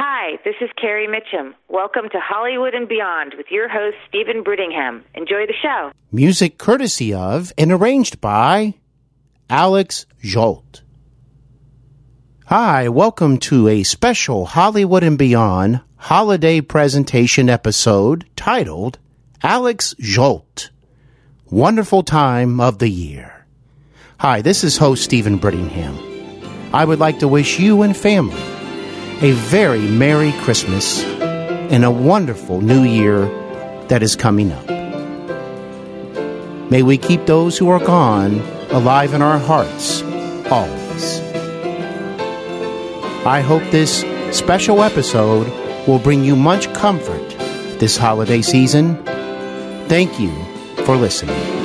Hi, this is Carrie Mitchum. Welcome to Hollywood and Beyond with your host, Steven Brittingham. Enjoy the show. Music courtesy of and arranged by Alex Zsolt. Hi, welcome to a special Hollywood and Beyond holiday presentation episode titled Alex Zsolt. Wonderful time of the year. Hi, this is host Steven Brittingham. I would like to wish you and family a very Merry Christmas and a wonderful New Year that is coming up. May we keep those who are gone alive in our hearts always. I hope this special episode will bring you much comfort this holiday season. Thank you for listening.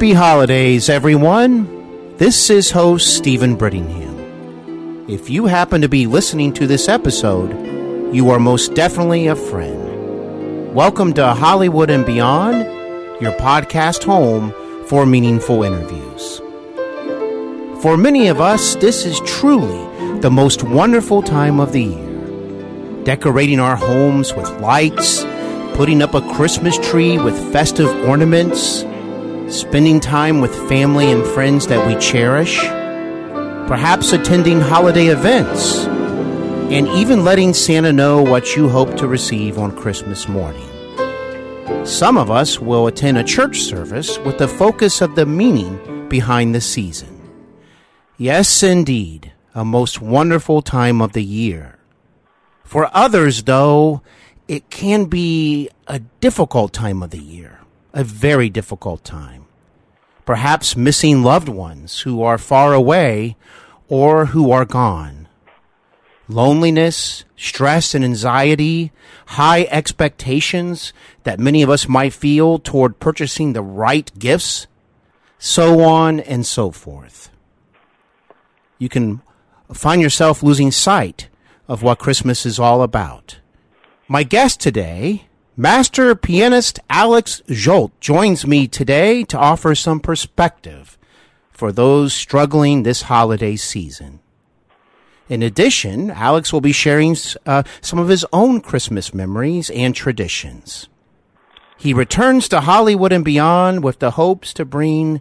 Happy holidays, everyone. This is host Steven Brittingham. If you happen to be listening to this episode, you are most definitely a friend. Welcome to Hollywood and Beyond, your podcast home for meaningful interviews. For many of us, this is truly the most wonderful time of the year. Decorating our homes with lights, putting up a Christmas tree with festive ornaments, spending time with family and friends that we cherish, perhaps attending holiday events, and even letting Santa know what you hope to receive on Christmas morning. Some of us will attend a church service with the focus of the meaning behind the season. Yes, indeed, a most wonderful time of the year. For others, though, it can be a difficult time of the year, a very difficult time perhaps missing loved ones who are far away or who are gone. Loneliness, stress, and anxiety, high expectations that many of us might feel toward purchasing the right gifts, so on and so forth. You can find yourself losing sight of what Christmas is all about. My guest today Master pianist Alex Zsolt joins me today to offer some perspective for those struggling this holiday season. In addition, Alex will be sharing uh, some of his own Christmas memories and traditions. He returns to Hollywood and beyond with the hopes to bring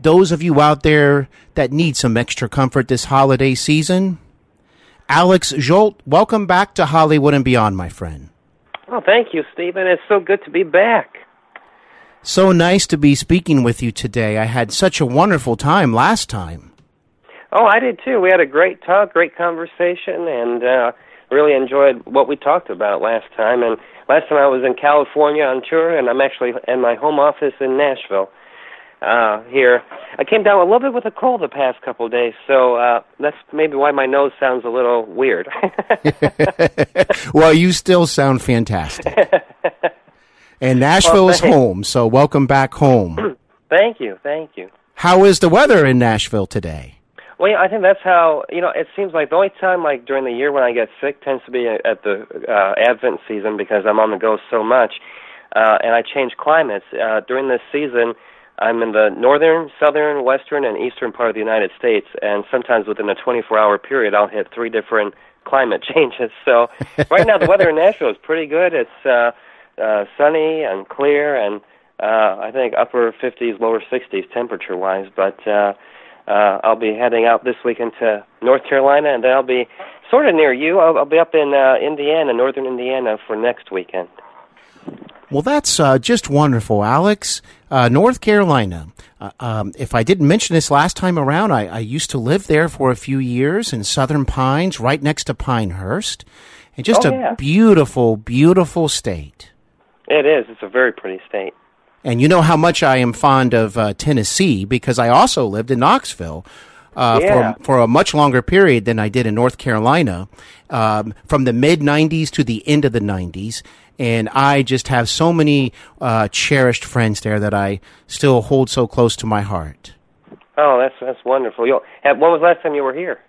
those of you out there that need some extra comfort this holiday season. Alex Zsolt, welcome back to Hollywood and beyond, my friend. Oh, thank you, Steven. It's so good to be back. So nice to be speaking with you today. I had such a wonderful time last time. Oh, I did too. We had a great talk, great conversation, and uh, really enjoyed what we talked about last time. And last time I was in California on tour, and I'm actually in my home office in Nashville uh, here. I came down a little bit with a cold the past couple of days, so uh, that's maybe why my nose sounds a little weird. well, you still sound fantastic. and Nashville well, is home, so welcome back home. thank you, thank you. How is the weather in Nashville today? Well, yeah, I think that's how you know. It seems like the only time, like during the year, when I get sick, tends to be at the uh, Advent season because I'm on the go so much. uh, and I change climates uh, during this season. I'm in the northern, southern, western, and eastern part of the United States, and sometimes within a 24-hour period, I'll hit three different climate changes. So right now, the weather in Nashville is pretty good. It's uh, uh, sunny and clear, and uh, I think upper 50s, lower 60s temperature-wise. But uh, uh, I'll be heading out this weekend to North Carolina, and then I'll be sort of near you. I'll, I'll be up in uh, Indiana, northern Indiana, for next weekend. Well, that's uh, just wonderful, Alex. Uh, North Carolina. Uh, um, if I didn't mention this last time around, I, I, used to live there for a few years in Southern Pines, right next to Pinehurst, and just oh, a yeah. beautiful, beautiful state. It is. It's a very pretty state. And you know how much I am fond of uh, Tennessee because I also lived in Knoxville uh, Yeah. for, for a much longer period than I did in North Carolina, um, from the mid 90s to the end of the 90s. And I just have so many uh, cherished friends there that I still hold so close to my heart. Oh, that's that's wonderful. You'll, when was the last time you were here?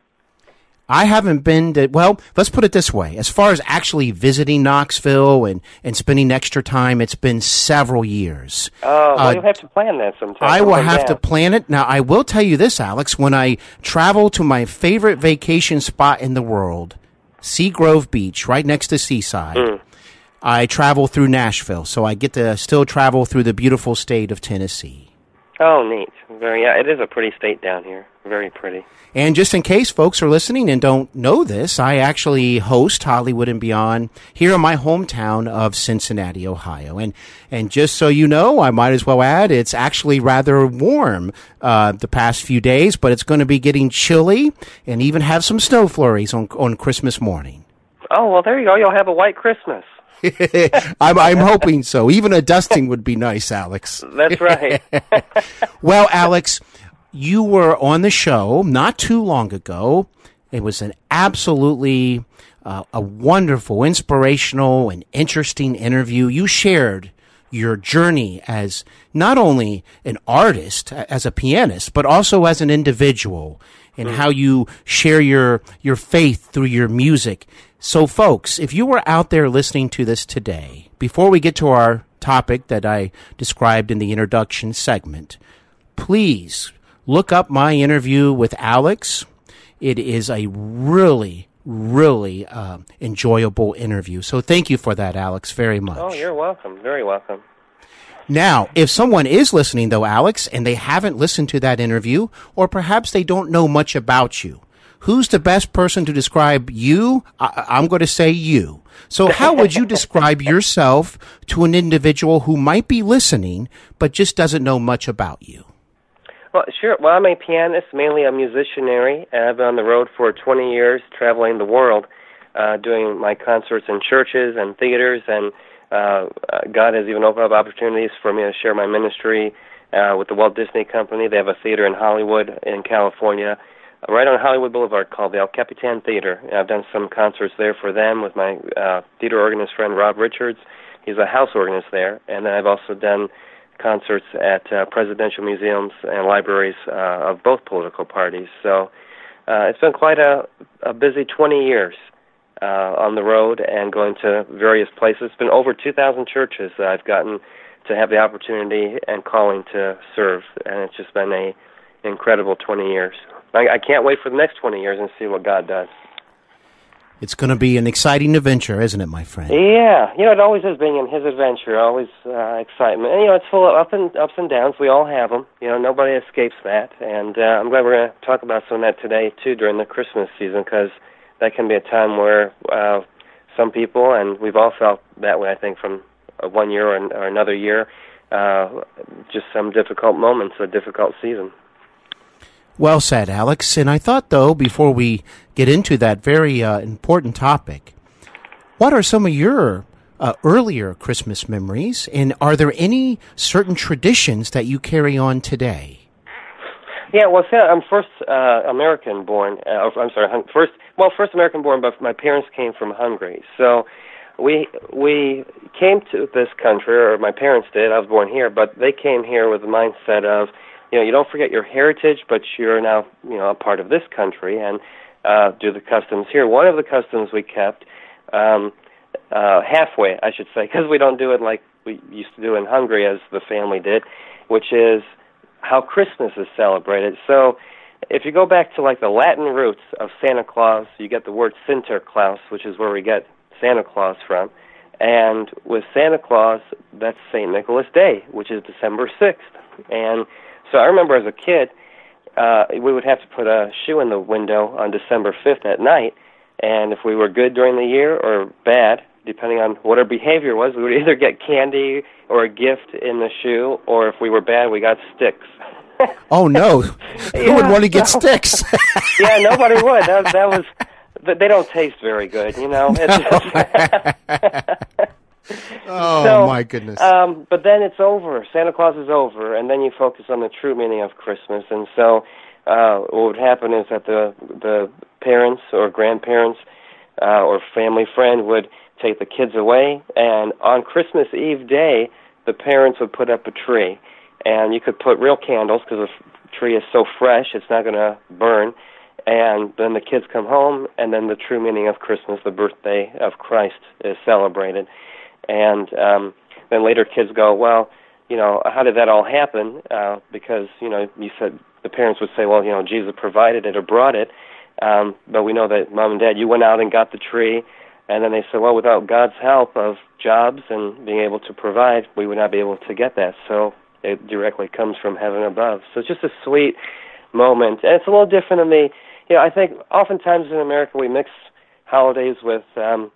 I haven't been to, well, let's put it this way. As far as actually visiting Knoxville and, and spending extra time, it's been several years. Oh, well, Uh, you'll have to plan that sometime. I will have to plan it. Now, I will tell you this, Alex. When I travel to my favorite vacation spot in the world, Seagrove Beach, right next to Seaside, Hmm. I travel through Nashville. So I get to still travel through the beautiful state of Tennessee. Oh, neat. Very. Yeah, it is a pretty state down here. Very pretty. And just in case folks are listening and don't know this, I actually host Hollywood and Beyond here in my hometown of Cincinnati, Ohio. And and just so you know, I might as well add it's actually rather warm uh, the past few days, but it's going to be getting chilly and even have some snow flurries on on Christmas morning. Oh, well, there you go. You'll have a white Christmas. I'm I'm hoping so. Even a dusting would be nice, Alex. That's right. Well, Alex, you were on the show not too long ago. It was an absolutely uh, a wonderful, inspirational, and interesting interview. You shared your journey as not only an artist, as a pianist, but also as an individual, and how you share your your faith through your music. So, folks, if you were out there listening to this today, before we get to our topic that I described in the introduction segment, please look up my interview with Alex. It is a really, really uh, enjoyable interview. So thank you for that, Alex, very much. oh, you're welcome. Very welcome. Now, if someone is listening, though, Alex, and they haven't listened to that interview, or perhaps they don't know much about you, who's the best person to describe you? I- I'm going to say you. So, how would you describe yourself to an individual who might be listening but just doesn't know much about you? Well, sure. Well, I'm a pianist, mainly a musicianary, and I've been on the road for 20 years, traveling the world, uh, doing my concerts in churches and theaters, and uh, uh, God has even opened up opportunities for me to share my ministry uh, with the Walt Disney Company. They have a theater in Hollywood, in California, uh, right on Hollywood Boulevard, called the El Capitan Theater. I've done some concerts there for them with my uh, theater organist friend Rob Richards. He's a house organist there, and then I've also done concerts at uh, presidential museums and libraries uh, of both political parties. So uh, it's been quite a, a busy 20 years uh, on the road and going to various places. It's been over 2,000 churches that I've gotten to have the opportunity and calling to serve, and it's just been a incredible 20 years. I, I can't wait for the next 20 years and see what God does. It's going to be an exciting adventure, isn't it, my friend? Yeah, you know, it always is being in his adventure, always uh, excitement. And, you know, it's full of up and ups and downs. We all have them. You know, nobody escapes that. And uh, I'm glad we're going to talk about some of that today too during the Christmas season because that can be a time where uh, some people, and we've all felt that way, I think, from uh, one year or, or another year, uh, just some difficult moments, a difficult season. Well said, Alex. And I thought, though, before we get into that very uh, important topic, what are some of your uh, earlier Christmas memories? And are there any certain traditions that you carry on today? Yeah, well, see, I'm first uh, American born. Uh, I'm sorry, first well, first American born, but my parents came from Hungary. So we we came to this country, or my parents did. I was born here, but they came here with the mindset of, you know, you don't forget your heritage, but you're now you know a part of this country and uh, do the customs here. One of the customs we kept. Um, uh, halfway, I should say, because we don't do it like we used to do in Hungary, as the family did, which is how Christmas is celebrated. So, if you go back to like the Latin roots of Santa Claus, you get the word Sinterklaas, which is where we get Santa Claus from. And with Santa Claus, that's St. Nicholas Day, which is December 6th. And so I remember as a kid, uh, we would have to put a shoe in the window on December 5th at night. And if we were good during the year or bad, depending on what our behavior was, we would either get candy or a gift in the shoe, or if we were bad, we got sticks. oh no! Who yeah, would want to get so, sticks? yeah, nobody would. That, that was. They don't taste very good, you know. oh so, my goodness! Um, but then it's over. Santa Claus is over, and then you focus on the true meaning of Christmas. And so, uh, what would happen is that the the parents or grandparents uh, or family friend would take the kids away, and on Christmas Eve day, the parents would put up a tree, and you could put real candles because the tree is so fresh it's not going to burn. And then the kids come home, and then the true meaning of Christmas, the birthday of Christ, is celebrated. And um, then later kids go, well, you know, how did that all happen? Uh, because you know, you said the parents would say, well, you know, Jesus provided it or brought it, um, but we know that mom and dad, you went out and got the tree, and then they said, well, without God's help of jobs and being able to provide, we would not be able to get that. So it directly comes from heaven above. So it's just a sweet moment, and it's a little different in the. You know, I think oftentimes in America we mix holidays with um,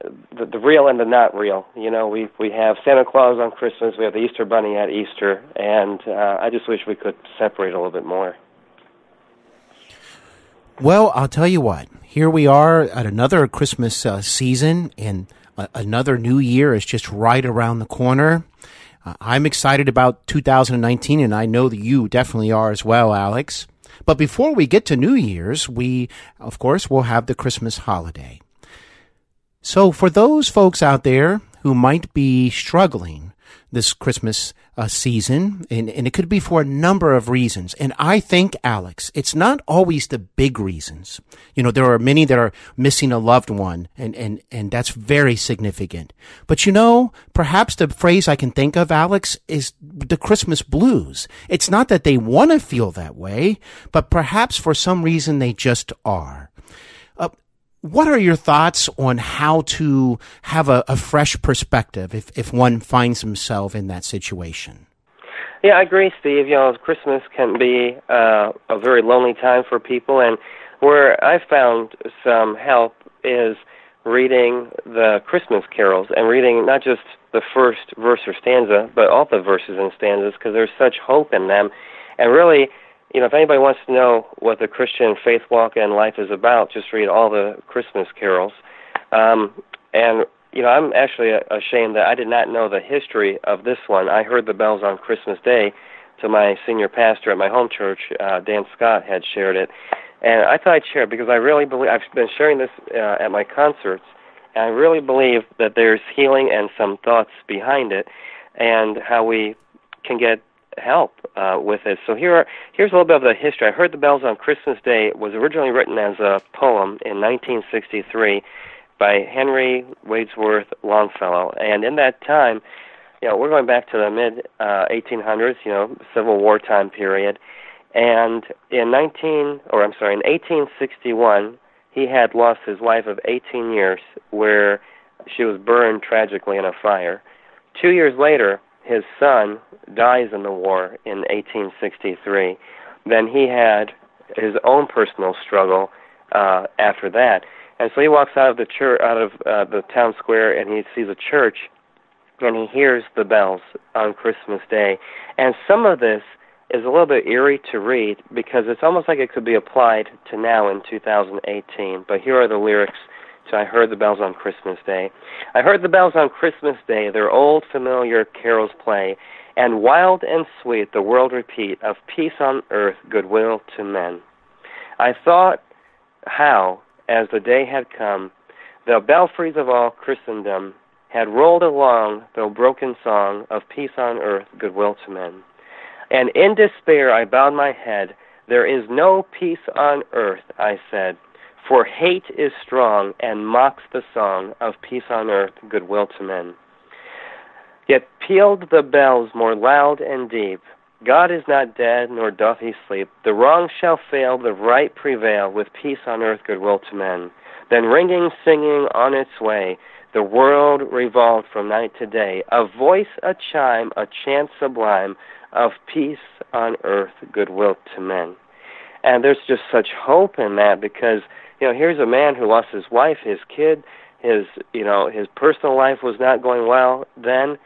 the, the real and the not real. You know, we we have Santa Claus on Christmas, we have the Easter Bunny at Easter, and uh, I just wish we could separate a little bit more. Well, I'll tell you what. Here we are at another Christmas uh, season, and uh, another new year is just right around the corner. Uh, I'm excited about 2019, and I know that you definitely are as well, Alex. But before we get to New Year's, we, of course, will have the Christmas holiday. So for those folks out there who might be struggling this Christmas uh, season, and, and it could be for a number of reasons. And I think, Alex, it's not always the big reasons. You know, there are many that are missing a loved one, and, and, and that's very significant. But you know, perhaps the phrase I can think of, Alex, is the Christmas blues. It's not that they want to feel that way, but perhaps for some reason they just are. What are your thoughts on how to have a, a, fresh perspective if, if one finds himself in that situation? Yeah, I agree, Steve. You know, Christmas can be uh, a very lonely time for people, and where I found some help is reading the Christmas carols and reading not just the first verse or stanza, but all the verses and stanzas because there's such hope in them, and really you know, if anybody wants to know what the Christian faith walk and life is about, just read all the Christmas carols. Um, and you know, I'm actually ashamed that I did not know the history of this one. I heard the bells on Christmas Day to my senior pastor at my home church, uh, Dan Scott, had shared it, and I thought I'd share it because I really believe I've been sharing this uh, at my concerts, and I really believe that there's healing and some thoughts behind it, and how we can get help uh, with it. So here, are, here's a little bit of the history. I heard the bells on Christmas Day was originally written as a poem in 1963 by Henry Wadsworth Longfellow, and in that time, you know, we're going back to the mid uh, 1800s, you know, Civil War time period, and in 19, or I'm sorry, in 1861, he had lost his wife of 18 years, where she was burned tragically in a fire. Two years later, his son dies in the war in 1863. Then he had his own personal struggle uh, after that, and so he walks out of the church, out of uh, the town square, and he sees a church, and he hears the bells on Christmas Day. And some of this is a little bit eerie to read because it's almost like it could be applied to now in 2018. But here are the lyrics so I heard the bells on Christmas Day. I heard the bells on Christmas Day, their old familiar carols play, and wild and sweet the world repeat of peace on earth, goodwill to men. I thought how, as the day had come, the belfries of all Christendom had rolled along the broken song of peace on earth, goodwill to men. And in despair I bowed my head. There is no peace on earth, I said. For hate is strong and mocks the song of peace on earth, goodwill to men. Yet pealed the bells more loud and deep. God is not dead, nor doth he sleep. The wrong shall fail, the right prevail, with peace on earth, goodwill to men. Then ringing, singing on its way, the world revolved from night to day. A voice, a chime, a chant sublime of peace on earth, goodwill to men. And there's just such hope in that because, you know, here's a man who lost his wife, his kid, his, you know, his personal life was not going well then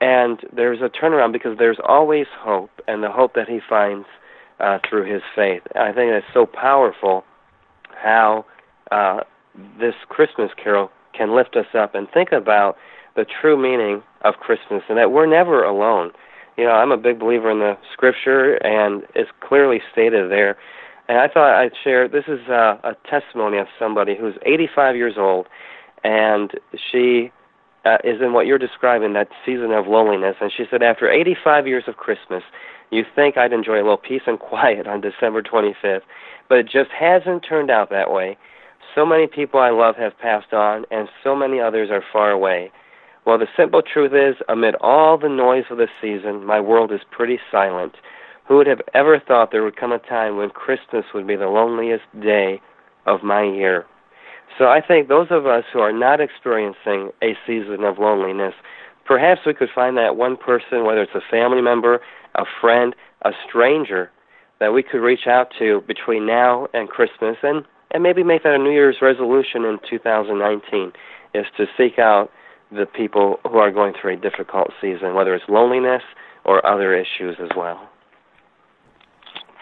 and there's a turnaround because there's always hope, and the hope that he finds uh, through his faith. I think it's so powerful how uh, this Christmas carol can lift us up and think about the true meaning of Christmas and that we're never alone. You know, I'm a big believer in the scripture, and it's clearly stated there. And I thought I'd share this is uh, a testimony of somebody who's 85 years old, and she uh, is in what you're describing, that season of loneliness. And she said, after 85 years of Christmas, you think I'd enjoy a little peace and quiet on December 25th, but it just hasn't turned out that way. So many people I love have passed on, and so many others are far away. Well, the simple truth is, amid all the noise of the season, my world is pretty silent. Who would have ever thought there would come a time when Christmas would be the loneliest day of my year? So I think those of us who are not experiencing a season of loneliness, perhaps we could find that one person, whether it's a family member, a friend, a stranger, that we could reach out to between now and Christmas and, and maybe make that a New Year's resolution in 2019 is to seek out the people who are going through a difficult season, whether it's loneliness or other issues as well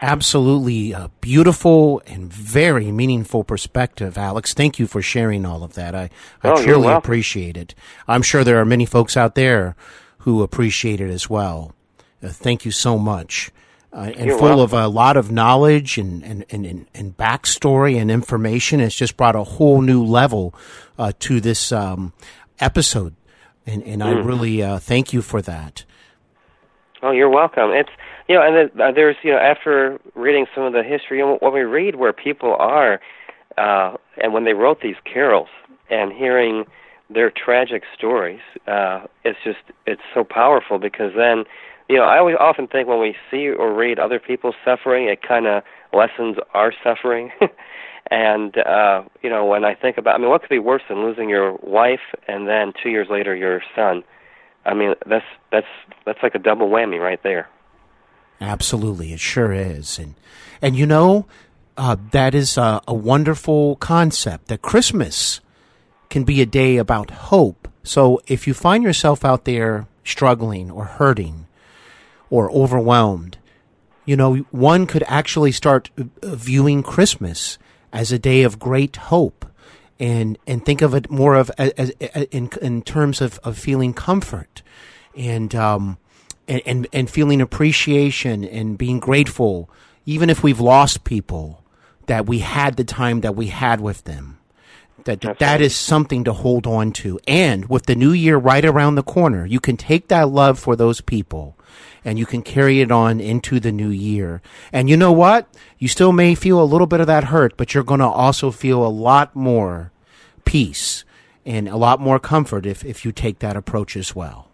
absolutely uh, beautiful and very meaningful perspective, Alex. Thank you for sharing all of that. I, I oh, truly appreciate it. I'm sure there are many folks out there who appreciate it as well. Uh, thank you so much. Uh, and You're full welcome. of a lot of knowledge and, and, and, and, backstory and information. It's just brought a whole new level uh, to this um, episode. And, and mm. I really uh, thank you for that. Oh, you're welcome. It's you know, and then, uh, there's you know after reading some of the history, and when we read where people are, uh, and when they wrote these carols, and hearing their tragic stories, uh, it's just it's so powerful because then, you know, I always often think when we see or read other people suffering, it kind of lessens our suffering. and uh, you know, when I think about, I mean, what could be worse than losing your wife and then two years later your son? I mean, that's that's that's like a double whammy right there. Absolutely, it sure is, and and you know uh, that is a, a wonderful concept. That Christmas can be a day about hope. So if you find yourself out there struggling or hurting or overwhelmed, you know one could actually start uh, viewing Christmas as a day of great hope. And, and think of it more of as, as, in in terms of, of feeling comfort and um, and, and, and feeling appreciation and being grateful, even if we've lost people, that we had the time that we had with them. That That's that right. is something to hold on to. And with the new year right around the corner, you can take that love for those people and you can carry it on into the new year. And you know what? You still may feel a little bit of that hurt, but you're going to also feel a lot more peace and a lot more comfort if, if you take that approach as well.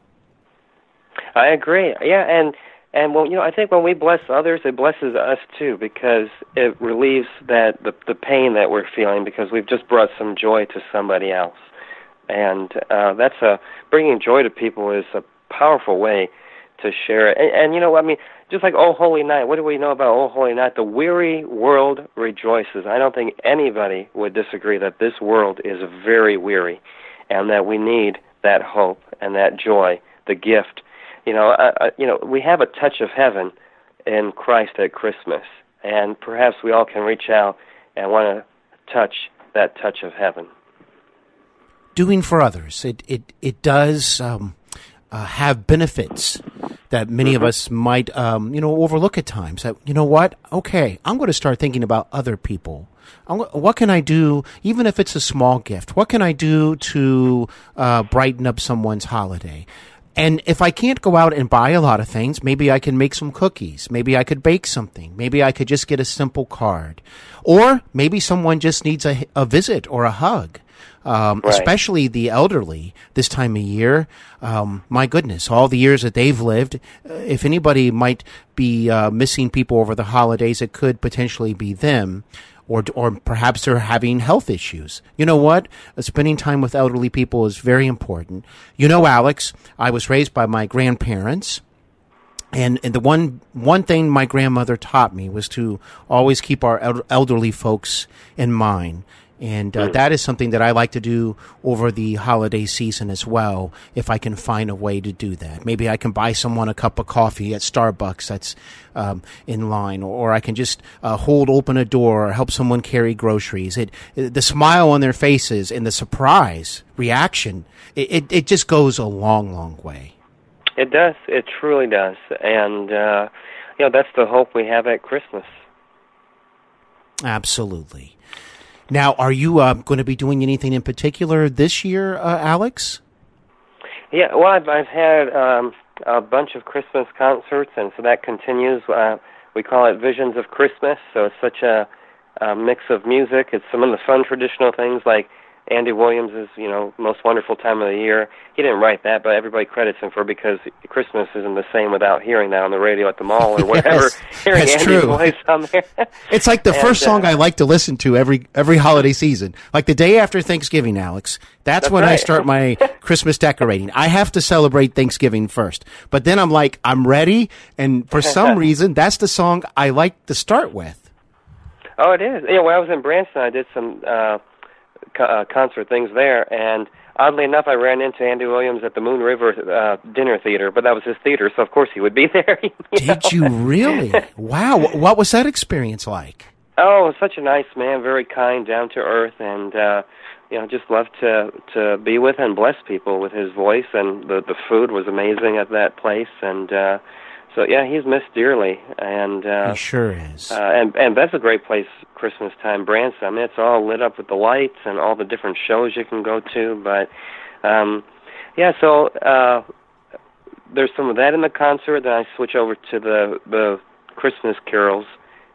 I agree. Yeah, and and well, you know, I think when we bless others, it blesses us too because it relieves that the the pain that we're feeling because we've just brought some joy to somebody else, and uh, that's a bringing joy to people is a powerful way to share it. And, and you know, I mean, just like Oh Holy Night, what do we know about Oh Holy Night? The weary world rejoices. I don't think anybody would disagree that this world is very weary, and that we need that hope and that joy, the gift you know, uh, uh, you know, we have a touch of heaven in Christ at Christmas, and perhaps we all can reach out and want to touch that touch of heaven. Doing for others, it it it does um, uh, have benefits that many mm-hmm. of us might, um, you know, overlook at times. That you know what? Okay, I'm going to start thinking about other people. What can I do, even if it's a small gift? What can I do to uh, brighten up someone's holiday? And if I can't go out and buy a lot of things, maybe I can make some cookies. Maybe I could bake something. Maybe I could just get a simple card. Or maybe someone just needs a, a visit or a hug. um, Right. especially the elderly this time of year. Um, my goodness, all the years that they've lived. Uh, if anybody might be uh, missing people over the holidays, it could potentially be them. Or, or perhaps they're having health issues. You know what? Spending time with elderly people is very important. You know, Alex, I was raised by my grandparents. And, and the one one thing my grandmother taught me was to always keep our elderly folks in mind, and uh, that is something that I like to do over the holiday season as well. If I can find a way to do that, maybe I can buy someone a cup of coffee at Starbucks that's um, in line, or, or I can just uh, hold open a door or help someone carry groceries. It, the smile on their faces and the surprise reaction, it, it, it just goes a long, long way. It does. It truly does. And uh, you know, that's the hope we have at Christmas. Absolutely. Now, are you uh, going to be doing anything in particular this year, uh, Alex? Yeah, well, I've, I've had um, a bunch of Christmas concerts, and so that continues. Uh, we call it Visions of Christmas. So it's such a, a mix of music. It's some of the fun traditional things like Andy Williams is, you know, most wonderful time of the year. He didn't write that, but everybody credits him for it because Christmas isn't the same without hearing that on the radio at the mall or whatever. Yes, hearing that's Andy's true. voice on there. It's like the And, first song uh, I like to listen to every every holiday season. Like the day after Thanksgiving, Alex. That's, That's when I start my Christmas decorating. I have to celebrate Thanksgiving first. But then I'm like, I'm ready, and for some reason, that's the song I like to start with. Oh, it is. Yeah, when I was in Branson, I did some uh, uh, concert things there, and oddly enough, I ran into Andy Williams at the Moon River uh, Dinner Theater, but that was his theater, so of course he would be there. you know? Did you really? Wow. What was that experience like? Oh, such a nice man, very kind, down to earth, and uh, you know, just loved to to be with and bless people with his voice, and the the food was amazing at that place, and uh, so yeah, he's missed dearly, and uh, He sure is. Uh, and and that's a great place Christmas time, Branson. I mean, it's all lit up with the lights and all the different shows you can go to. But um, yeah, so uh, there's some of that in the concert. Then I switch over to the the Christmas carols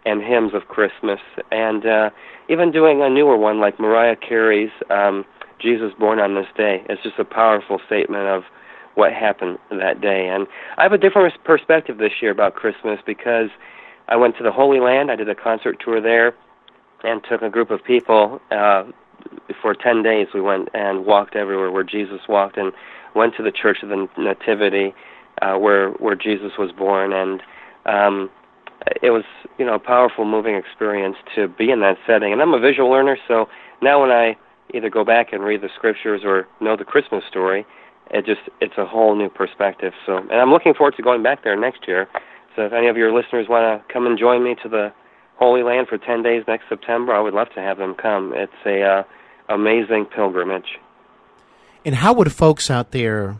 and hymns of Christmas, and uh, even doing a newer one like Mariah Carey's um, "Jesus Born on This Day." It's just a powerful statement of what happened that day. And I have a different perspective this year about Christmas because I went to the Holy Land. I did a concert tour there and took a group of people uh, for 10 days. We went and walked everywhere where Jesus walked and went to the Church of the Nativity uh, where where Jesus was born and um it was, you know, a powerful moving experience to be in that setting. And I'm a visual learner, so now when I either go back and read the scriptures or know the Christmas story, it just it's a whole new perspective. So, and I'm looking forward to going back there next year. So, if any of your listeners want to come and join me to the Holy Land for 10 days next September, I would love to have them come. It's a uh, amazing pilgrimage. And how would folks out there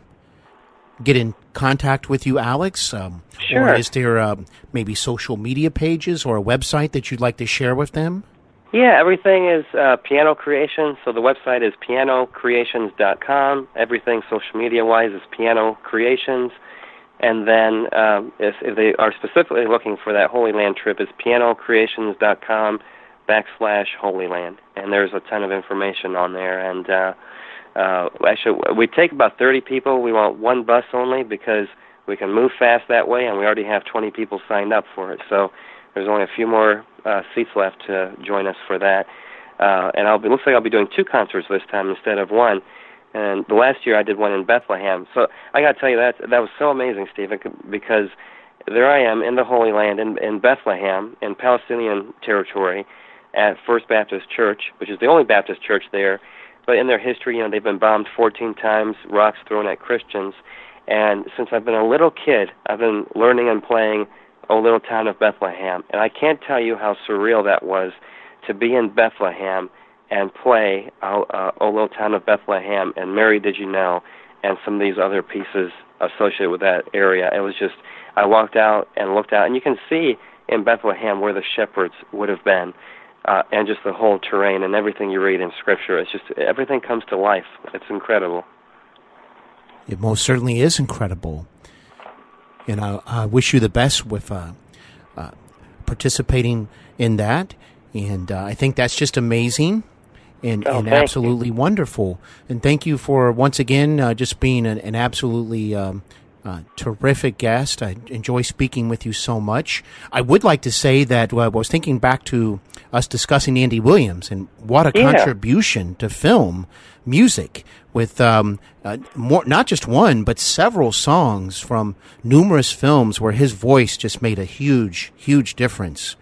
get in contact with you, Alex? Um, Sure. Or is there um, maybe social media pages or a website that you'd like to share with them? Yeah, everything is uh, Piano Creations. So the website is pianocreations.com. Everything social media wise is Piano Creations. And then um, if, if they are specifically looking for that Holy Land trip, it's pianocreations.com backslash Holy Land. And there's a ton of information on there. And uh, uh, actually, we take about 30 people. We want one bus only because we can move fast that way, and we already have 20 people signed up for it. So there's only a few more uh, seats left to join us for that. Uh, and I'll be looks like I'll be doing two concerts this time instead of one. And the last year I did one in Bethlehem. So I got to tell you that that was so amazing, Steven, because there I am in the Holy Land in, in Bethlehem in Palestinian territory at First Baptist Church, which is the only Baptist church there. But in their history, you know, they've been bombed 14 times, rocks thrown at Christians. And since I've been a little kid, I've been learning and playing O Little Town of Bethlehem. And I can't tell you how surreal that was to be in Bethlehem and play uh, uh, O Little Town of Bethlehem and Mary Did You Know and some of these other pieces associated with that area. It was just, I walked out and looked out, and you can see in Bethlehem where the shepherds would have been. Uh, and just the whole terrain and everything you read in Scripture. It's just everything comes to life. It's incredible. It most certainly is incredible. And I, I wish you the best with uh, uh, participating in that. And uh, I think that's just amazing. And, oh, and absolutely wonderful. And thank you for once again uh, just being an, an absolutely um, uh, terrific guest. I enjoy speaking with you so much. I would like to say that uh, I was thinking back to us discussing Andy Williams and what a yeah. contribution to film music with um, uh, more, not just one, but several songs from numerous films where his voice just made a huge, huge difference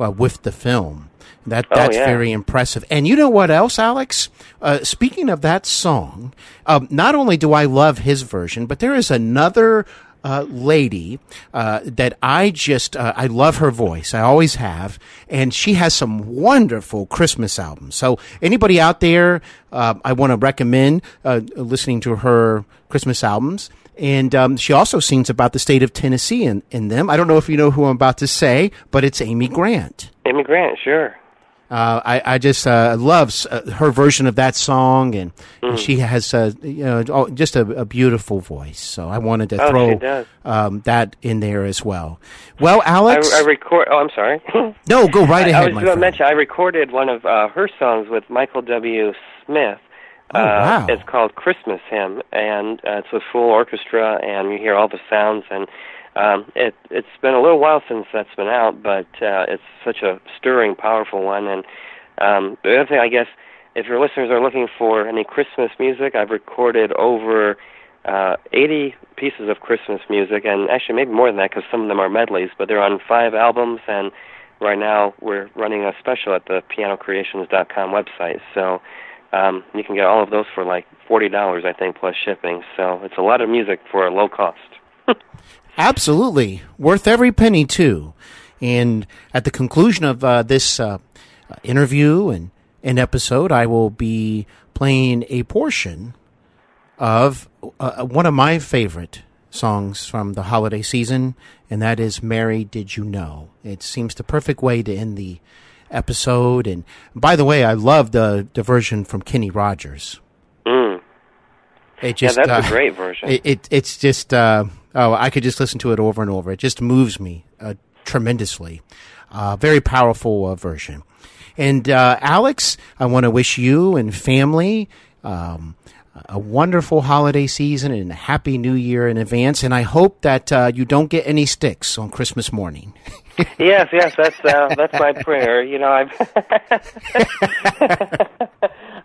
uh, with the film. That oh, that's yeah. very impressive. And you know what else, Alex? Uh, speaking of that song, um, not only do I love his version, but there is another uh, lady uh, that I just uh, I love her voice. I always have, and she has some wonderful Christmas albums. So anybody out there, uh, I want to recommend uh, listening to her Christmas albums. And um, she also sings about the state of Tennessee in, in them. I don't know if you know who I'm about to say, but it's Amy Grant. Amy Grant, sure. Uh, I, I just uh, love uh, her version of that song, and, Mm. and she has uh, you know oh, just a, a, beautiful voice. So I wanted to oh, throw um, that in there as well. Well, Alex, I, I record. Oh, I'm sorry. no, go right ahead. I, I was going to mention I recorded one of uh, her songs with Michael W. Smith. Oh, wow. It's called Christmas Hymn, and uh, it's with full orchestra, and you hear all the sounds and. Um, it, it's been a little while since that's been out, but uh, it's such a stirring, powerful one. And um, the other thing, I guess, if your listeners are looking for any Christmas music, I've recorded over uh, 80 pieces of Christmas music, and actually maybe more than that because some of them are medleys, but they're on five albums, and right now we're running a special at the pianocreations.com website. So um, you can get all of those for like $40, I think, plus shipping. So it's a lot of music for a low cost. Absolutely. Worth every penny, too. And at the conclusion of uh, this uh, interview and an episode, I will be playing a portion of uh, one of my favorite songs from the holiday season, and that is Mary Did You Know? It seems the perfect way to end the episode. And by the way, I love the, the version from Kenny Rogers. Mm. It just, yeah, that's uh, a great version. It, it it's just uh, oh, I could just listen to it over and over. It just moves me uh, tremendously. Uh, very powerful uh, version. And uh, Alex, I want to wish you and family um, a wonderful holiday season and a happy New Year in advance. And I hope that uh, you don't get any sticks on Christmas morning. yes, yes, that's uh, that's my prayer. You know, I've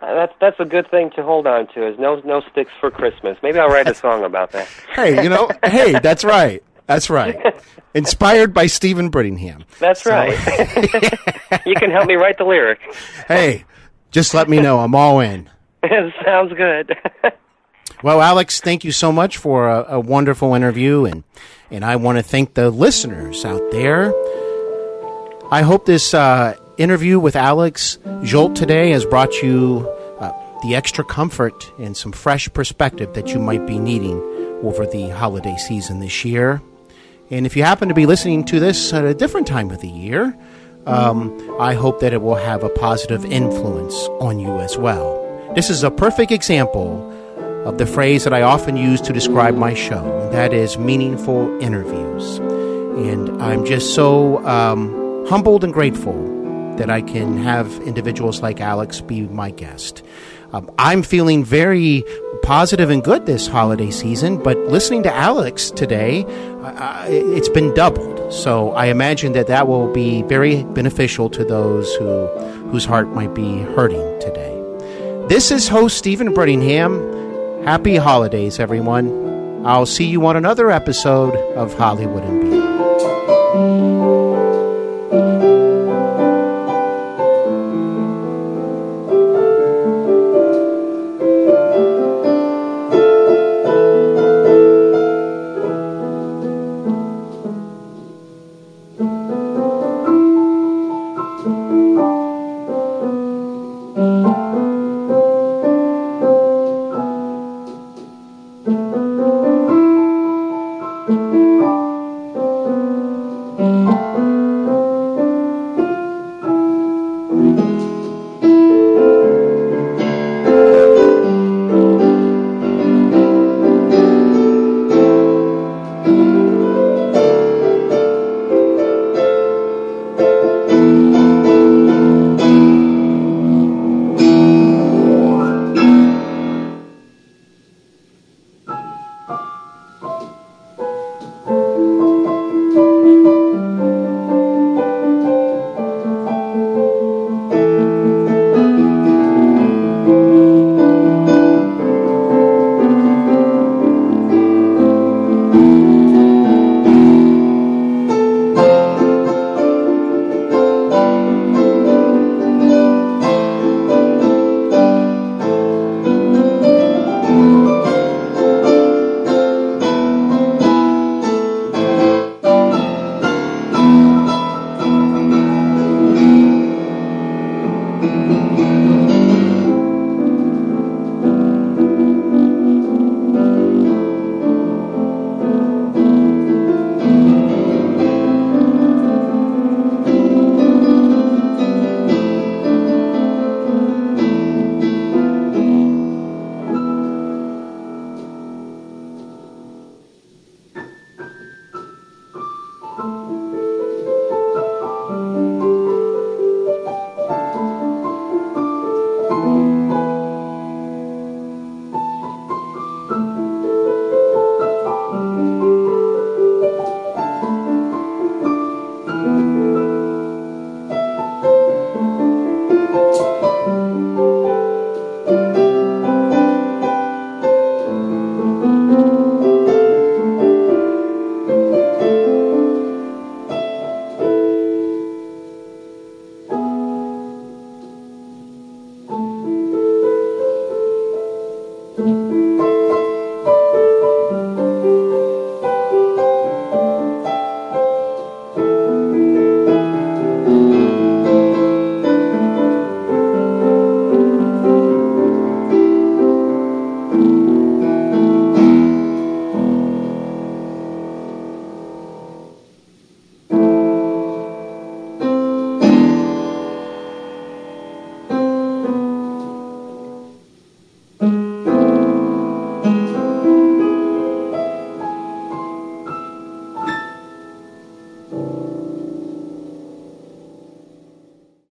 that's that's a good thing to hold on to. Is no no sticks for Christmas. Maybe I'll write a song about that. hey, you know, hey, that's right. That's right. Inspired by Steven Brittingham. That's so. right. you can help me write the lyric. Hey, just let me know. I'm all in. It sounds good. well, Alex, thank you so much for a, a wonderful interview, and and I want to thank the listeners out there. I hope this uh, interview with Alex Zsolt today has brought you uh, the extra comfort and some fresh perspective that you might be needing over the holiday season this year. And if you happen to be listening to this at a different time of the year, um, I hope that it will have a positive influence on you as well. This is a perfect example of the phrase that I often use to describe my show, and that is meaningful interviews. And I'm just so um, humbled and grateful that I can have individuals like Alex be my guest. Um, I'm feeling very positive and good this holiday season, but listening to Alex today, uh, it's been doubled. So I imagine that that will be very beneficial to those who whose heart might be hurting today. This is host Steven Brittingham. Happy holidays, everyone. I'll see you on another episode of Hollywood and Beyond.